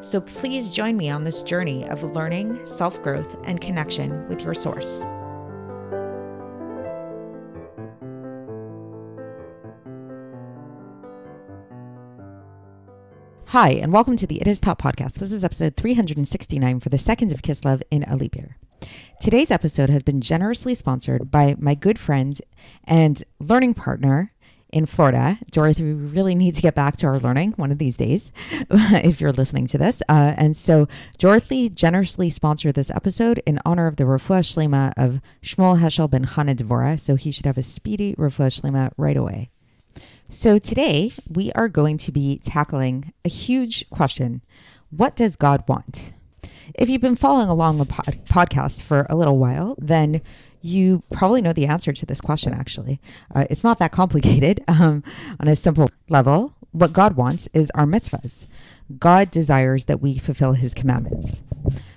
So please join me on this journey of learning, self growth, and connection with your source. Hi, and welcome to the It Is Taught podcast. This is episode 369 for the second of Kislev in a leap year. Today's episode has been generously sponsored by my good friend and learning partner in Florida. Dorothy, we really need to get back to our learning one of these days if you're listening to this. Uh, and so Dorothy generously sponsored this episode in honor of the Refuah Shlema of Shmuel Heschel ben Chana Dvora. So he should have a speedy Refuah Shlema right away. So today we are going to be tackling a huge question. What does God want? If you've been following along the pod- podcast for a little while, then you probably know the answer to this question, actually. Uh, it's not that complicated um, on a simple level. What God wants is our mitzvahs. God desires that we fulfill his commandments.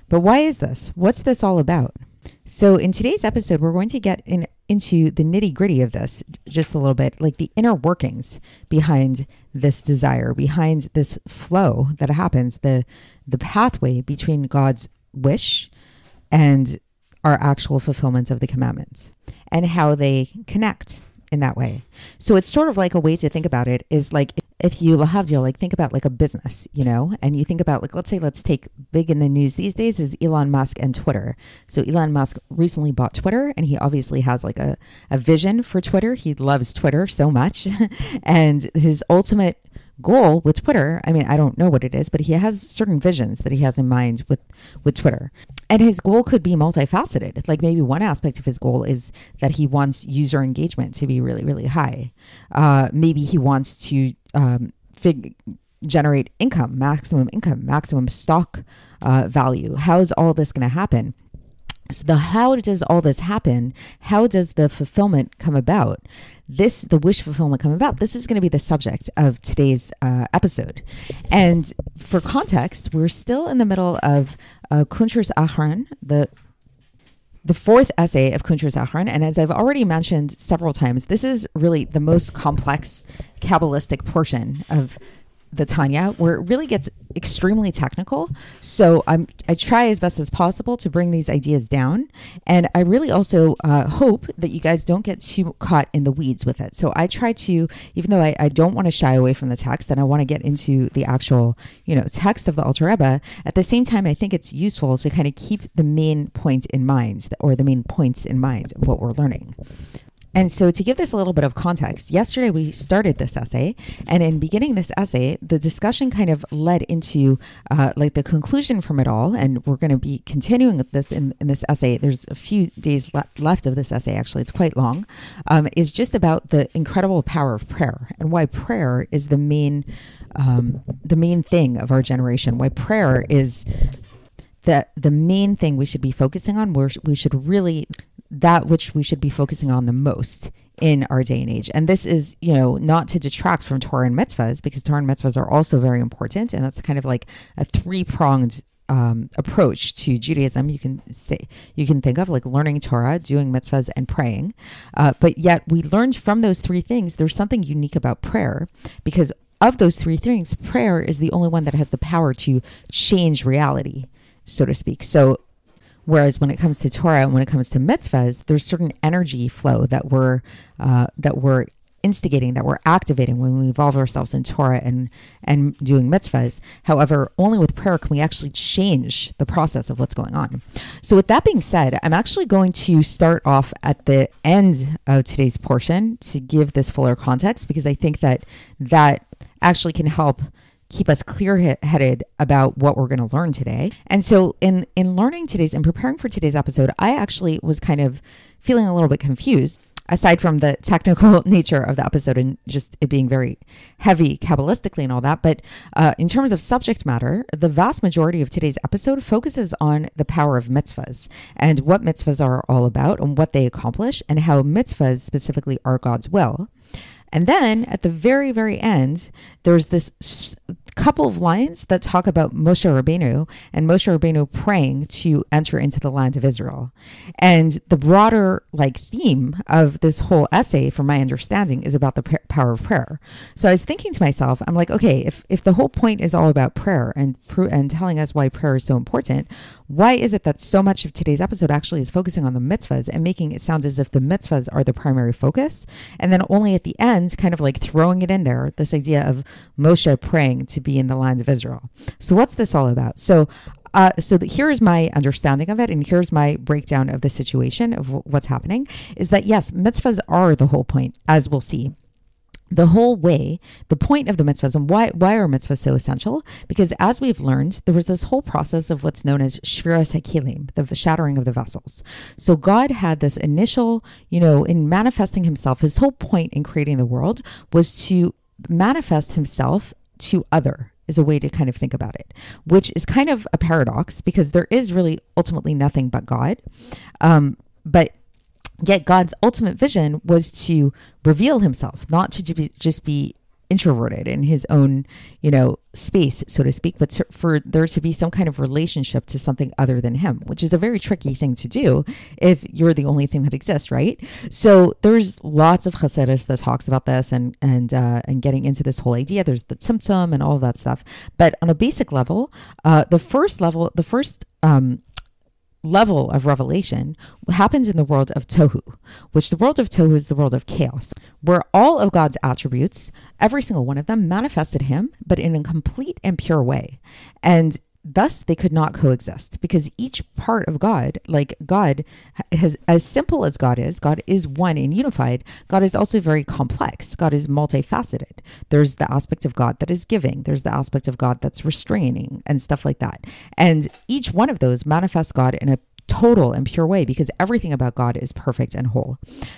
But why is this? What's this all about? So, in today's episode, we're going to get in, into the nitty gritty of this just a little bit, like the inner workings behind this desire, behind this flow that happens, the the pathway between God's wish and our actual fulfillment of the commandments and how they connect in that way. So it's sort of like a way to think about it is like if you lahavdil, like think about like a business, you know, and you think about like let's say let's take big in the news these days is Elon Musk and Twitter. So Elon Musk recently bought Twitter and he obviously has like a, a vision for Twitter. He loves Twitter so much. and his ultimate goal with Twitter, I mean, I don't know what it is, but he has certain visions that he has in mind with with Twitter. And his goal could be multifaceted. Like maybe one aspect of his goal is that he wants user engagement to be really, really high. Uh, maybe he wants to um, fig- generate income, maximum income, maximum stock uh, value. How is all this going to happen? So the how does all this happen? How does the fulfillment come about? This the wish fulfillment come about. This is going to be the subject of today's uh, episode. And for context, we're still in the middle of uh, Acharon, the the fourth essay of Kuntres Acharon, and as I've already mentioned several times, this is really the most complex Kabbalistic portion of the Tanya, where it really gets extremely technical. So I'm I try as best as possible to bring these ideas down, and I really also uh, hope that you guys don't get too caught in the weeds with it. So I try to, even though I, I don't want to shy away from the text, and I want to get into the actual you know text of the Alter Rebbe. At the same time, I think it's useful to kind of keep the main point in mind, or the main points in mind of what we're learning. And so, to give this a little bit of context, yesterday we started this essay, and in beginning this essay, the discussion kind of led into uh, like the conclusion from it all. And we're going to be continuing with this in, in this essay. There's a few days le- left of this essay, actually, it's quite long. Um, is just about the incredible power of prayer and why prayer is the main um, the main thing of our generation. Why prayer is the the main thing we should be focusing on. Where we should really that which we should be focusing on the most in our day and age. And this is, you know, not to detract from Torah and mitzvahs because Torah and mitzvahs are also very important. And that's kind of like a three pronged um, approach to Judaism. You can say you can think of like learning Torah, doing mitzvahs, and praying. Uh, but yet we learned from those three things. There's something unique about prayer because of those three things, prayer is the only one that has the power to change reality, so to speak. So Whereas when it comes to Torah and when it comes to mitzvahs, there's certain energy flow that we're uh, that we're instigating, that we're activating when we involve ourselves in Torah and and doing mitzvahs. However, only with prayer can we actually change the process of what's going on. So, with that being said, I'm actually going to start off at the end of today's portion to give this fuller context because I think that that actually can help keep us clear headed about what we're going to learn today. And so in in learning today's and preparing for today's episode, I actually was kind of feeling a little bit confused aside from the technical nature of the episode and just it being very heavy Kabbalistically and all that. But uh, in terms of subject matter, the vast majority of today's episode focuses on the power of mitzvahs and what mitzvahs are all about and what they accomplish and how mitzvahs specifically are God's will. And then at the very, very end, there's this couple of lines that talk about Moshe Rabbeinu and Moshe Rabbeinu praying to enter into the land of Israel. And the broader like theme of this whole essay, from my understanding, is about the power of prayer. So I was thinking to myself, I'm like, okay, if, if the whole point is all about prayer and and telling us why prayer is so important, why is it that so much of today's episode actually is focusing on the mitzvahs and making it sound as if the mitzvahs are the primary focus? And then only at the end, kind of like throwing it in there, this idea of Moshe praying to be in the land of Israel. So, what's this all about? So, uh, so the, here's my understanding of it, and here's my breakdown of the situation of w- what's happening. Is that yes, mitzvahs are the whole point, as we'll see the whole way, the point of the mitzvahs and why why are mitzvahs so essential? Because as we've learned, there was this whole process of what's known as shviras hakelim, the shattering of the vessels. So God had this initial, you know, in manifesting Himself. His whole point in creating the world was to manifest Himself to other is a way to kind of think about it, which is kind of a paradox because there is really ultimately nothing but God. Um, but Yet God's ultimate vision was to reveal himself, not to just be introverted in his own, you know, space, so to speak, but for there to be some kind of relationship to something other than him, which is a very tricky thing to do if you're the only thing that exists, right? So there's lots of chassidus that talks about this and and uh, and getting into this whole idea. There's the tzimtzum and all that stuff, but on a basic level, uh, the first level, the first um, level of revelation happens in the world of Tohu, which the world of Tohu is the world of chaos, where all of God's attributes, every single one of them, manifested Him, but in a complete and pure way. And thus they could not coexist because each part of God, like God has as simple as God is, God is one and unified. God is also very complex. God is multifaceted. There's the aspect of God that is giving, there's the aspect of God that's restraining and stuff like that. And each one of those manifests God in a total and pure way because everything about God is perfect and whole.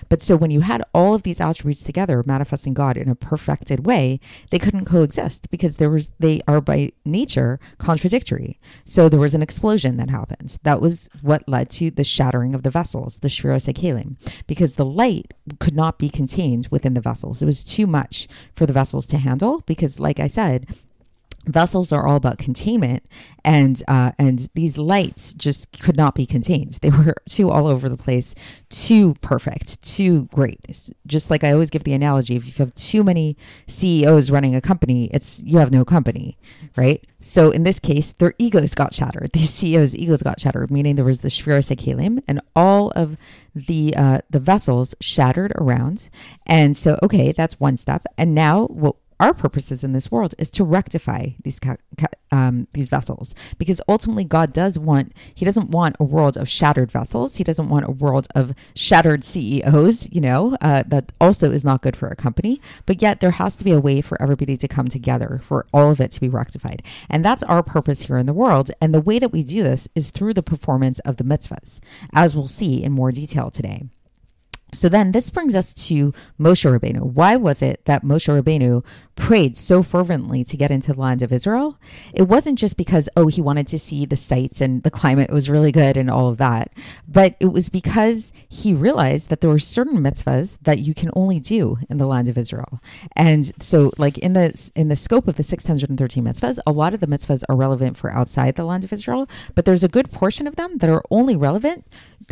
But so when you had all of these attributes together manifesting God in a perfected way, they couldn't coexist because there was they are by nature contradictory. So there was an explosion that happened. That was what led to the shattering of the vessels, the Shviras because the light could not be contained within the vessels. It was too much for the vessels to handle because like I said, vessels are all about containment and uh, and these lights just could not be contained. They were too all over the place too perfect too great. Just like i always give the analogy if you have too many ceos running a company it's you have no company right? So in this case their egos got shattered. These ceos egos got shattered meaning there was the shviras hakelim and all of the uh, the vessels shattered around. And so okay that's one step. And now what our purposes in this world is to rectify these um, these vessels. Because ultimately God does want he doesn't want a world of shattered vessels. He doesn't want a world of shattered CEOs you know uh, that also is not good for a company. But yet there has to be a way for everybody to come together for all of it to be rectified. And that's our purpose here in the world. And the way that we do this is through the performance of the mitzvahs as we'll see in more detail today. So then this brings us to Moshe Rabbeinu. Why was it that Moshe Rabbeinu prayed so fervently to get into the land of Israel, it wasn't just because, oh, he wanted to see the sights and the climate was really good and all of that, but it was because he realized that there were certain mitzvahs that you can only do in the land of Israel. And so, like in the in the scope of the 613 mitzvahs, a lot of the mitzvahs are relevant for outside the land of Israel, but there's a good portion of them that are only relevant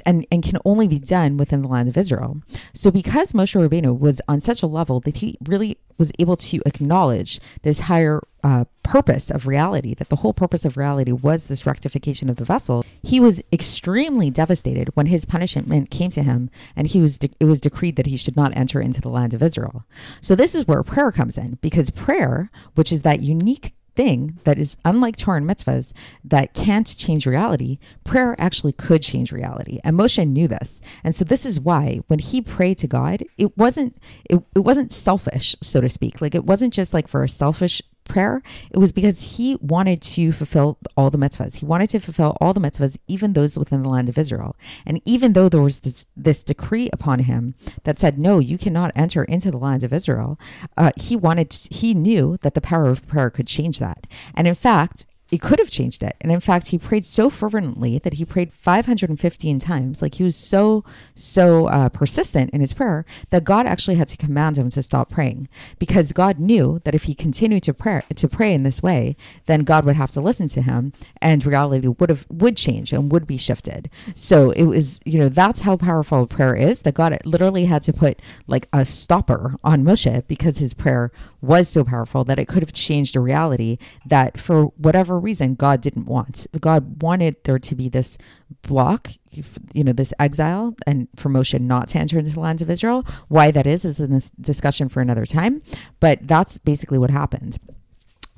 and, and can only be done within the land of Israel. So because Moshe Rabbeinu was on such a level that he really was able to acknowledge this higher uh, purpose of reality, that the whole purpose of reality was this rectification of the vessel, he was extremely devastated when his punishment came to him and he was de- it was decreed that he should not enter into the land of Israel. So this is where prayer comes in because prayer, which is that unique thing that is unlike Torah and mitzvahs that can't change reality, prayer actually could change reality. And Moshe knew this. And so this is why when he prayed to God, it wasn't it, it wasn't selfish, so to speak. Like it wasn't just like for a selfish prayer, it was because he wanted to fulfill all the mitzvahs. He wanted to fulfill all the mitzvahs, even those within the land of Israel. And even though there was this, this decree upon him that said, no, you cannot enter into the land of Israel, uh, he wanted, he knew that the power of prayer could change that. And in fact, he could have changed it. And in fact, he prayed so fervently that he prayed 515 times. Like he was so, so uh, persistent in his prayer that God actually had to command him to stop praying because God knew that if he continued to pray, to pray in this way, then God would have to listen to him and reality would have, would change and would be shifted. So it was, you know, that's how powerful prayer is that God literally had to put like a stopper on Moshe because his prayer was so powerful that it could have changed a reality that for whatever reason God didn't want. God wanted there to be this block, you know, this exile, and for Moshe not to enter into the lands of Israel. Why that is is a discussion for another time, but that's basically what happened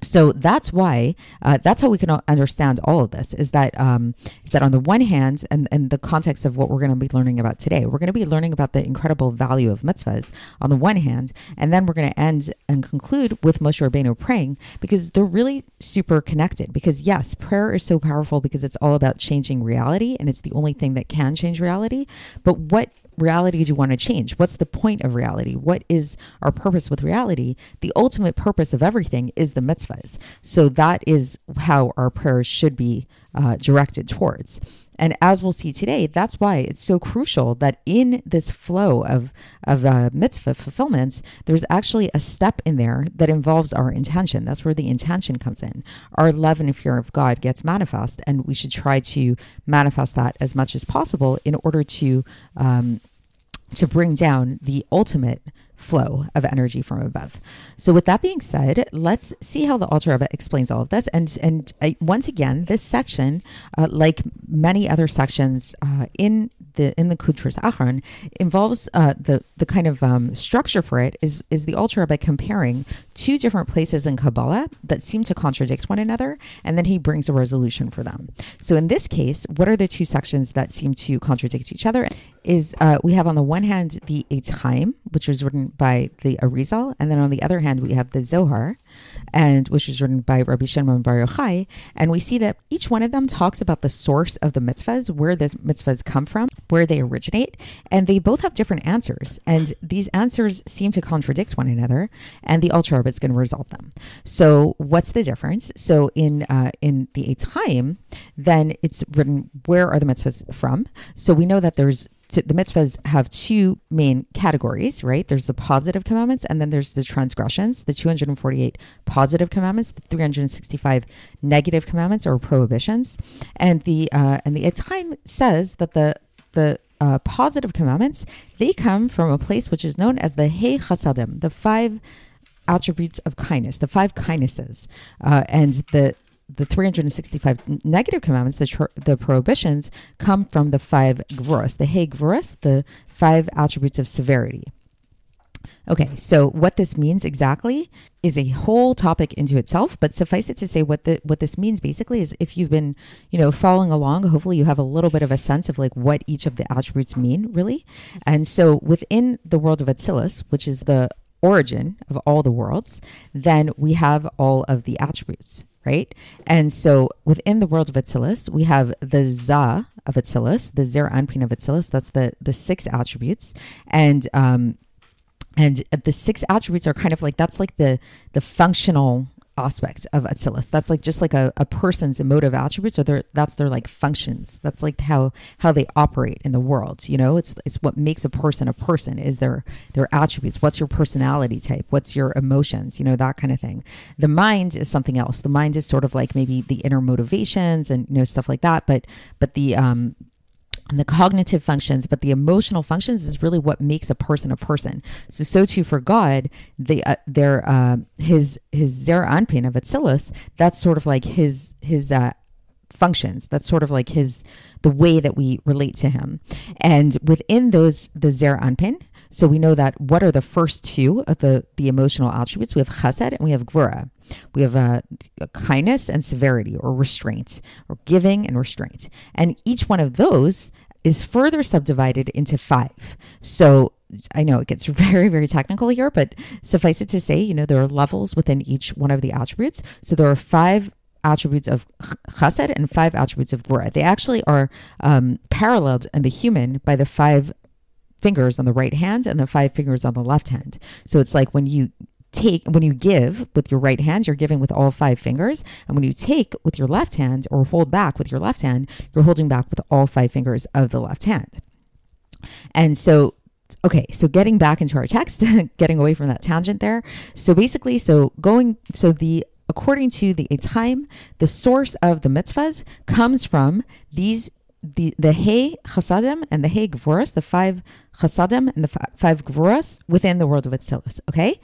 so that's why uh, that's how we can understand all of this is that um, is that on the one hand and, and the context of what we're going to be learning about today we're going to be learning about the incredible value of mitzvahs on the one hand and then we're going to end and conclude with Moshe Rabbeinu praying because they're really super connected because yes prayer is so powerful because it's all about changing reality and it's the only thing that can change reality but what reality do you want to change? What's the point of reality? What is our purpose with reality? The ultimate purpose of everything is the mitzvahs. So that is how our prayers should be uh, directed towards. And as we'll see today, that's why it's so crucial that in this flow of, of uh, mitzvah fulfillments, there's actually a step in there that involves our intention. That's where the intention comes in. Our love and fear of God gets manifest, and we should try to manifest that as much as possible in order to um, to bring down the ultimate flow of energy from above. So, with that being said, let's see how the Alter Rebbe explains all of this. And and uh, once again, this section, uh, like many other sections uh, in the in the Kuntres Acharon, involves uh, the the kind of um, structure for it is is the Alter Rebbe comparing two different places in Kabbalah that seem to contradict one another, and then he brings a resolution for them. So, in this case, what are the two sections that seem to contradict each other? Is uh, we have on the one hand the Eitz Chaim, which was written by the Arizal, and then on the other hand we have the Zohar, and which was written by Rabbi Shimon Bar Yochai, and we see that each one of them talks about the source of the mitzvahs, where the mitzvahs come from, where they originate, and they both have different answers, and these answers seem to contradict one another, and the Rebbe is going to resolve them. So what's the difference? So in uh, in the Eitz Chaim, then it's written where are the mitzvahs from? So we know that there's the mitzvahs have two main categories, right? There's the positive commandments, and then there's the transgressions, the 248 positive commandments, the 365 negative commandments or prohibitions, and the uh, and the Eitz Chaim says that the the uh, positive commandments they come from a place which is known as the Hey Chasadim, the five attributes of kindness, the five kindnesses, uh, and the the 365 negative commandments, the, tr- the prohibitions, come from the five gvuras, the hey gvuras, the five attributes of severity. Okay, so what this means exactly is a whole topic into itself, but suffice it to say what the what this means basically is if you've been, you know, following along, hopefully you have a little bit of a sense of like what each of the attributes mean, really. And so within the world of Atzilus, which is the origin of all the worlds, then we have all of the attributes right? And so within the world of Atzilus, we have the Za of Atzilus, the Zer Anpin of Atzilus. That's the the six attributes, and um, and the six attributes are kind of like that's like the the functional aspect of Atzilus. That's like just like a, a person's emotive attributes, or their that's their like functions. That's like how how they operate in the world. You know, it's it's what makes a person a person is their their attributes. What's your personality type? What's your emotions? You know, that kind of thing. The mind is something else. The mind is sort of like maybe the inner motivations and you know stuff like that. But but the um the cognitive functions, but the emotional functions is really what makes a person a person. So, so too for God, they, uh, their, uh, his, his Zer Anpin of Atzilus, that's sort of like his, his, uh, functions. That's sort of like his, the way that we relate to him. And within those, the Zer Anpin, so we know that what are the first two of the, the emotional attributes? We have chesed and we have gvura. We have uh, kindness and severity or restraint or giving and restraint. And each one of those is further subdivided into five. So I know it gets very, very technical here, but suffice it to say, you know, there are levels within each one of the attributes. So there are five attributes of chesed and five attributes of gvura. They actually are um, paralleled in the human by the five fingers on the right hand and the five fingers on the left hand. So it's like when you take when you give with your right hand you're giving with all five fingers and when you take with your left hand or hold back with your left hand you're holding back with all five fingers of the left hand and so okay so getting back into our text getting away from that tangent there so basically so going so the according to the time the source of the mitzvahs comes from these the the Hey Chasadim and the Hey Gvuras, the five Chasadim and the five Gvuras within the world of Atzilus. Okay,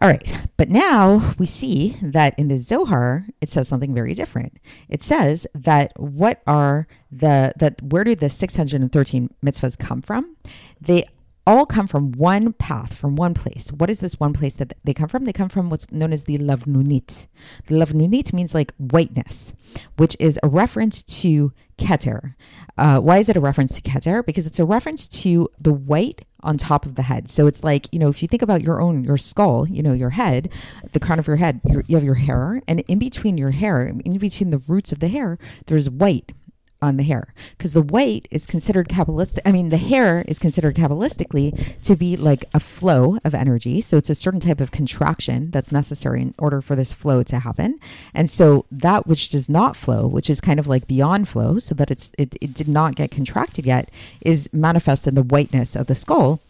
all right, but now we see that in the Zohar it says something very different. It says that what are the that where do the six hundred and thirteen mitzvahs come from? They all come from one path, from one place. What is this one place that they come from? They come from what's known as the lavnunit. The lavnunit means like whiteness, which is a reference to keter. Uh, why is it a reference to keter? Because it's a reference to the white on top of the head. So it's like, you know, if you think about your own, your skull, you know, your head, the crown of your head, you have your hair, and in between your hair, in between the roots of the hair, there's white on the hair because the white is considered kabbalistic i mean the hair is considered kabbalistically to be like a flow of energy so it's a certain type of contraction that's necessary in order for this flow to happen and so that which does not flow which is kind of like beyond flow so that it's it, it did not get contracted yet is manifest in the whiteness of the skull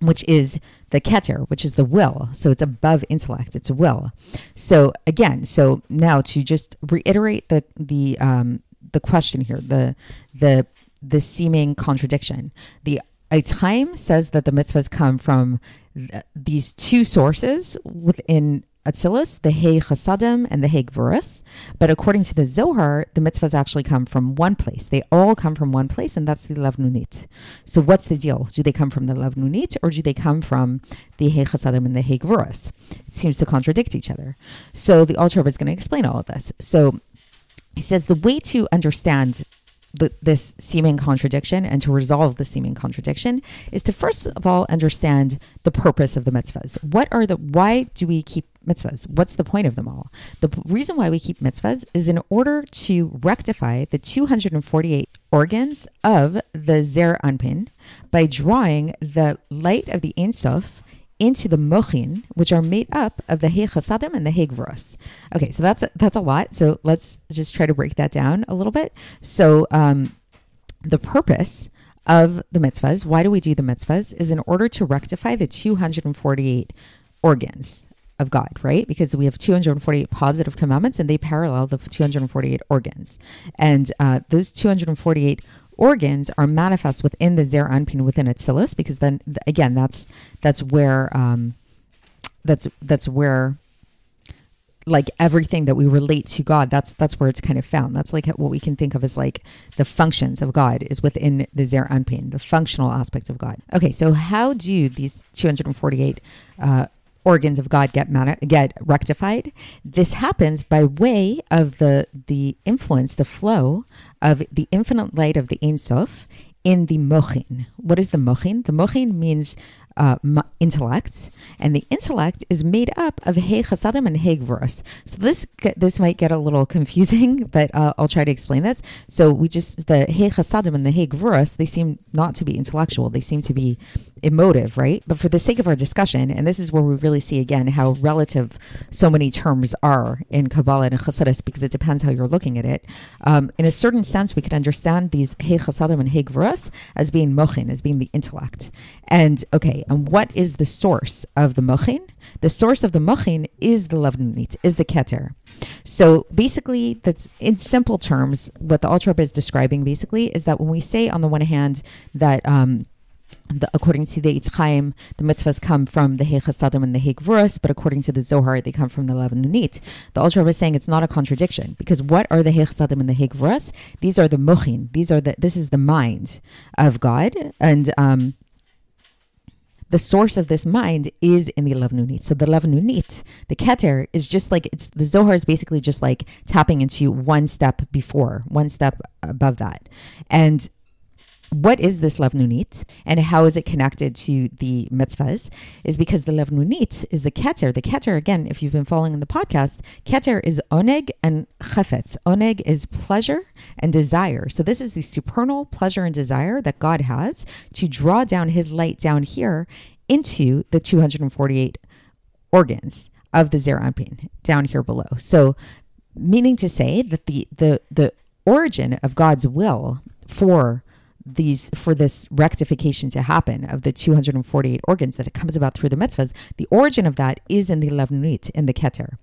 which is the keter, which is the will. So it's above intellect, it's a will. So again, so now to just reiterate the the um, the question here, the the the seeming contradiction. The Eitz says that the mitzvahs come from th- these two sources within Atzilus, the Hey Chasadim and the Hey Gvuras. But according to the Zohar, the mitzvahs actually come from one place. They all come from one place, and that's the Lavnunit. So what's the deal? Do they come from the Lavnunit or do they come from the Hey Chasadim and the Hey Gvuras? It seems to contradict each other. So the Alter is going to explain all of this. So he says the way to understand the, this seeming contradiction and to resolve the seeming contradiction is to first of all understand the purpose of the mitzvahs. What are the why do we keep mitzvahs? What's the point of them all? The p- reason why we keep mitzvahs is in order to rectify the 248 organs of the Zer Anpin by drawing the light of the Ein Sof into the mochin, which are made up of the hechasadim and the hegvros. Okay, so that's that's a lot. So let's just try to break that down a little bit. So um, the purpose of the mitzvahs, why do we do the mitzvahs, is in order to rectify the 248 organs of God, right? Because we have 248 positive commandments and they parallel the 248 organs. And uh, those 248 organs are manifest within the Zer Anpin within Atzilus, because then again, that's that's where um, that's that's where like everything that we relate to God, that's that's where it's kind of found. That's like what we can think of as like the functions of God is within the Zer Anpin, the functional aspects of God. Okay, so how do these 248 uh, organs of God get mani- get rectified. This happens by way of the the influence, the flow of the infinite light of the Ein Sof in the mochin. What is the mochin? The mochin means uh, intellect, and the intellect is made up of Hey Chasadim and Hey Gvuras. So this this might get a little confusing, but uh, I'll try to explain this. So we just the Hey Chasadim and the Hey Gvuras, they seem not to be intellectual; they seem to be emotive, right? But for the sake of our discussion, and this is where we really see again how relative so many terms are in Kabbalah and Chassidus, because it depends how you're looking at it. Um, in a certain sense, we can understand these Hey Chasadim and Hey Gvuras as being mochin, as being the intellect. And okay, and what is the source of the mochin? The source of the mochin is the lavnunit, is the keter. So basically, that's in simple terms, what the Alter is describing basically is that when we say on the one hand that um, the, according to the Eitz Chaim, the mitzvahs come from the Hechasadim and the Hegvurus, but according to the Zohar, they come from the Levanunit. The Alter is saying it's not a contradiction because what are the Hechasadim and the Hegvurus? These are the Mochin. These are the. This is the mind of God, and um, the source of this mind is in the Levanunit. So the Levanunit, the Keter, is just like it's the Zohar is basically just like tapping into one step before, one step above that, and what is this Levnunit and how is it connected to the mitzvahs? Is because the Levnunit is the Keter. The Keter, again, if you've been following in the podcast, Keter is Oneg and Chafetz. Oneg is pleasure and desire. So this is the supernal pleasure and desire that God has to draw down his light down here into the 248 organs of the Zeir Anpin down here below. So meaning to say that the the the origin of God's will for these for this rectification to happen of the 248 organs that it comes about through the mitzvahs, the origin of that is in the levnunit, in the keter.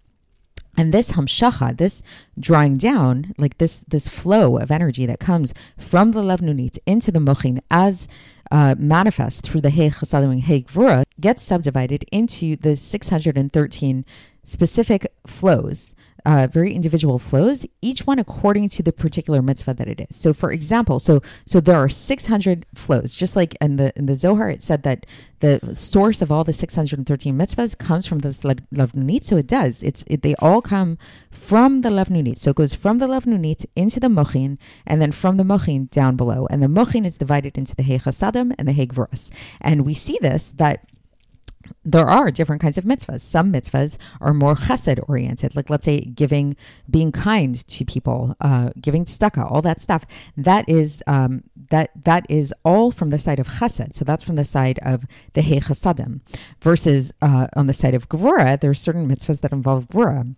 And this hamshacha, this drawing down, like this this flow of energy that comes from the levnunit into the mochin as uh, manifest through the hey chasadim and hey gvura, gets subdivided into the 613 specific flows uh, very individual flows, each one according to the particular mitzvah that it is. So, for example, so so there are 600 flows, just like in the in the Zohar, it said that the source of all the 613 mitzvahs comes from this levnunit. So it does. It's it, they all come from the levnunit. So it goes from the levnunit into the mochin, and then from the mochin down below. And the mochin is divided into the hey chasadim and the gvuras. And we see this that there are different kinds of mitzvahs. Some mitzvahs are more chesed oriented, like let's say giving, being kind to people, uh, giving tzedakah, all that stuff. That is um, that that is all from the side of chesed. So that's from the side of the hey. Versus uh, on the side of gvura, there are certain mitzvahs that involve gvura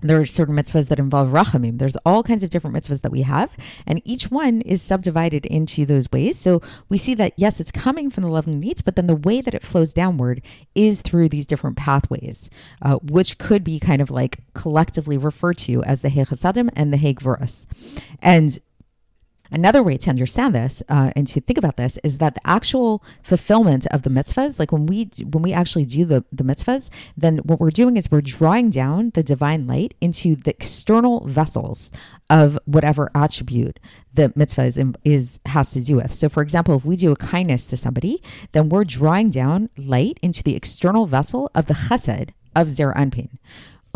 there are certain mitzvahs that involve rachamim. There's all kinds of different mitzvahs that we have, and each one is subdivided into those ways. So we see that yes, it's coming from the levnunit, but then the way that it flows downward is through these different pathways, uh, which could be kind of like collectively referred to as the Hechasadim and the Hegvuras. And Another way to understand this uh, and to think about this is that the actual fulfillment of the mitzvahs, like when we when we actually do the, the mitzvahs, then what we're doing is we're drawing down the divine light into the external vessels of whatever attribute the mitzvah is, is has to do with. So, for example, if we do a kindness to somebody, then we're drawing down light into the external vessel of the chesed of Zeir Anpin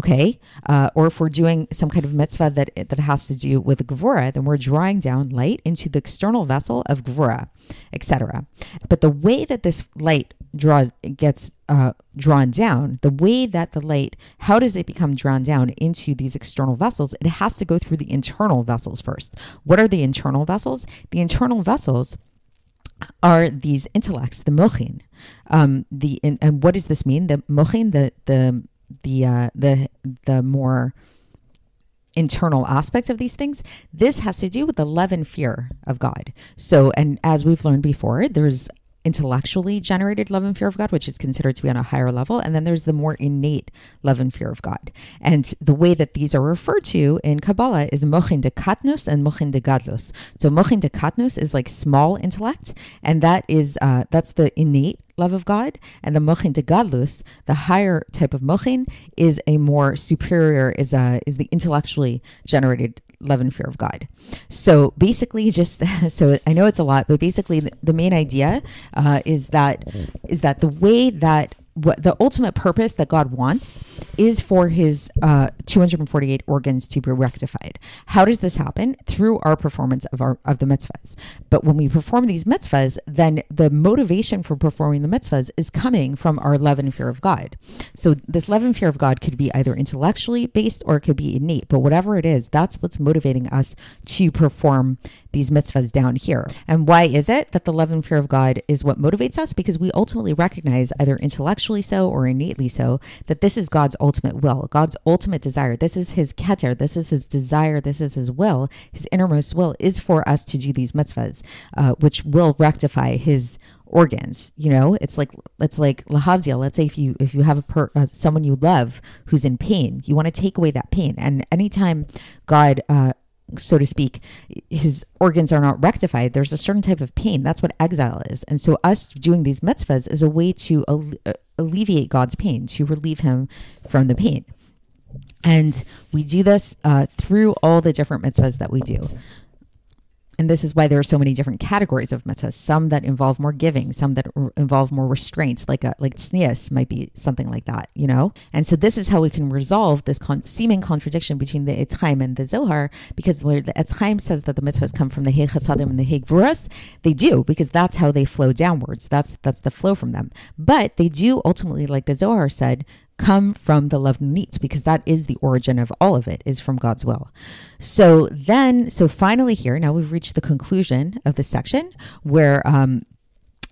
okay uh, or if we're doing some kind of mitzvah that that has to do with gvura then we're drawing down light into the external vessel of gvura etc but the way that this light draws gets uh, drawn down the way that the light how does it become drawn down into these external vessels it has to go through the internal vessels first what are the internal vessels the internal vessels are these intellects, the mochin. Um, the and, and what does this mean? The mochin, the the the uh, the the more internal aspects of these things this has to do with the love and fear of god so and as we've learned before there's intellectually generated love and fear of God, which is considered to be on a higher level. And then there's the more innate love and fear of God. And the way that these are referred to in Kabbalah is mochin de katnus and mochin de gadlus. So mochin de katnus is like small intellect, and that is uh, that's the innate love of God, and the mochin de gadlus, the higher type of mochin, is a more superior, is a is the intellectually generated love and fear of God. So basically, just so I know it's a lot, but basically, the, the main idea uh, is that is that the way that what the ultimate purpose that God wants is for his uh, 248 organs to be rectified. How does this happen? Through our performance of our of the mitzvahs. But when we perform these mitzvahs, then the motivation for performing the mitzvahs is coming from our love and fear of God. So this love and fear of God could be either intellectually based or it could be innate. But whatever it is, that's what's motivating us to perform these mitzvahs down here. And why is it that the love and fear of God is what motivates us? Because we ultimately recognize either intellectually so or innately so, that this is God's ultimate will, God's ultimate desire. This is his keter, this is his desire, this is his will. His innermost will is for us to do these mitzvahs, uh, which will rectify his organs you know it's like it's like lahavdil let's say if you if you have a per, uh, someone you love who's in pain you want to take away that pain and anytime god uh, so to speak, his organs are not rectified, there's a certain type of pain. That's what exile is. And so, us doing these mitzvahs is a way to uh, alleviate God's pain, to relieve him from the pain. And we do this uh, through all the different mitzvahs that we do. And this is why there are so many different categories of mitzvahs. Some that involve more giving, some that r- involve more restraints, like a like tznius might be something like that, you know. And so this is how we can resolve this con- seeming contradiction between the Etz Chaim and the Zohar, because where the Etz Chaim says that the mitzvahs come from the Hei Chasadim and the Hei they do because that's how they flow downwards. That's that's the flow from them. But they do ultimately, like the Zohar said, come from the lavnunit because that is the origin of all of it is from God's will. So then, so finally here, now we've reached the conclusion of the section where um,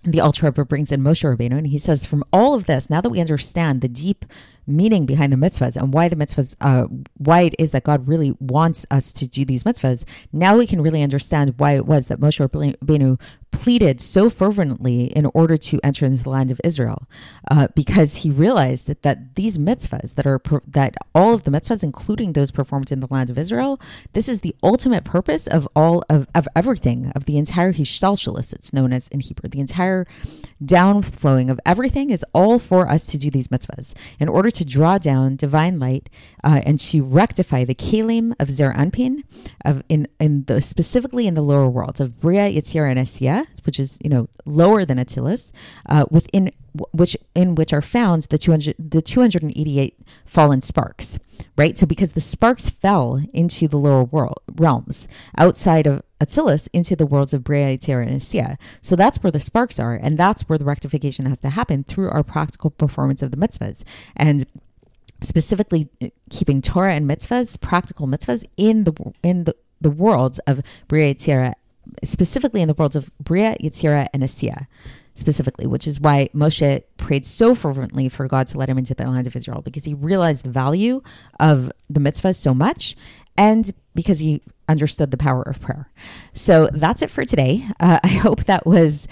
the Rebbe brings in Moshe Rabbeinu, and he says, from all of this, now that we understand the deep meaning behind the mitzvahs and why the mitzvahs, uh, why it is that God really wants us to do these mitzvahs, now we can really understand why it was that Moshe Rabbeinu pleaded so fervently in order to enter into the land of Israel, uh, because he realized that, that these mitzvahs that are that all of the mitzvahs, including those performed in the land of Israel, this is the ultimate purpose of all of, of everything of the entire Hishtalshelus. It's known as in Hebrew. The entire downflowing of everything is all for us to do these mitzvahs in order to draw down divine light uh, and to rectify the kalim of Zer Anpin, of in in the specifically in the lower worlds of Bria, Yitzhira, and Asiya, which is you know lower than Atzilus, uh, within which in which are found the 200 the 288 fallen sparks right so because the sparks fell into the lower world realms outside of Atzilus into the worlds of Bria, Yetzira, and Asiya. So that's where the sparks are, and that's where the rectification has to happen through our practical performance of the mitzvahs. And specifically uh, keeping Torah and mitzvahs, practical mitzvahs in the in the, the worlds of Bria Yitzira, specifically in the worlds of Bria, Yitzira, and Asiya specifically, which is why Moshe prayed so fervently for God to let him into the land of Israel because he realized the value of the mitzvah so much and because he understood the power of prayer. So that's it for today. Uh, I hope that was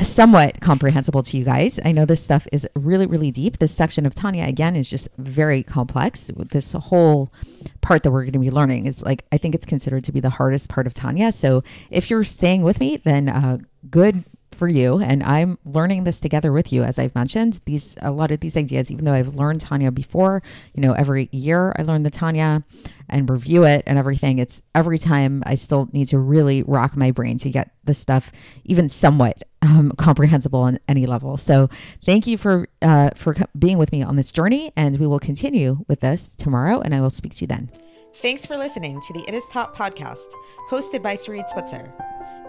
somewhat comprehensible to you guys. I know this stuff is really, really deep. This section of Tanya, again, is just very complex. This whole part that we're going to be learning is like, I think it's considered to be the hardest part of Tanya. So if you're staying with me, then uh, good for you and I'm learning this together with you as I've mentioned. These a lot of these ideas even though I've learned Tanya before you know every year I learn the Tanya and review it and everything it's every time I still need to really rock my brain to get this stuff even somewhat um, comprehensible on any level. So thank you for uh, for being with me on this journey and we will continue with this tomorrow and I will speak to you then. Thanks for listening to the It Is Taught podcast hosted by Sarit Switzer